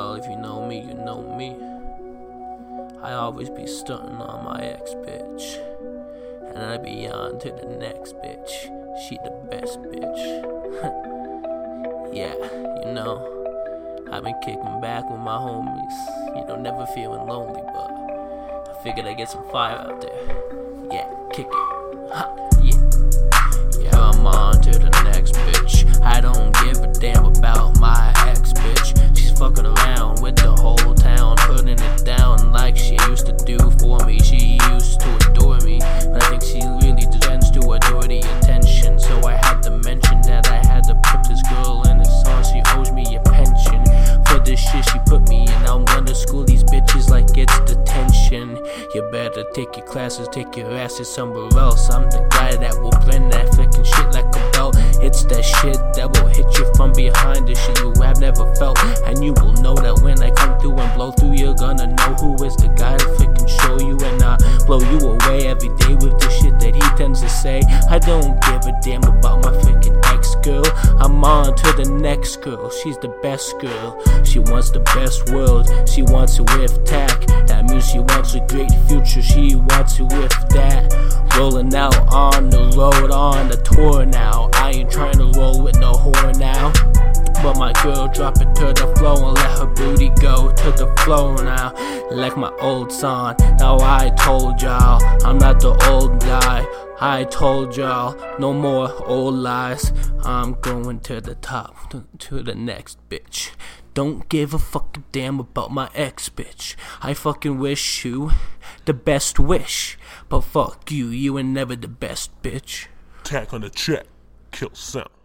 Well, if you know me, you know me. I always be stunting on my ex bitch. And I be on to the next bitch. She the best bitch. yeah, you know. I've been kicking back with my homies. You know, never feeling lonely, but I figured I'd get some fire out there. Yeah, kick it. Ha, take your classes, take your asses somewhere else. I'm the guy that will blend that fucking shit like a belt. It's that shit that will hit you from behind. The shit you have never felt, and you will know that when I come through and blow through, you're gonna know who is the guy that fucking show you and I blow you away every day with the shit that he tends to say. I don't give a damn about my freaking ex girl. I'm on to the next girl. She's the best girl. She wants the best world. She wants it with Takk. She wants a great future. She wants it with that. Rolling out on the road on the tour now. I ain't trying to roll But my girl drop it to the floor and let her booty go to the floor now. Like my old song. Now I told y'all I'm not the old guy. I told y'all no more old lies. I'm going to the top, to, the next bitch. Don't give a fucking damn about my ex bitch. I fucking wish you the best wish. But fuck you, you ain't never the best bitch. Attack on the track. KILLsound.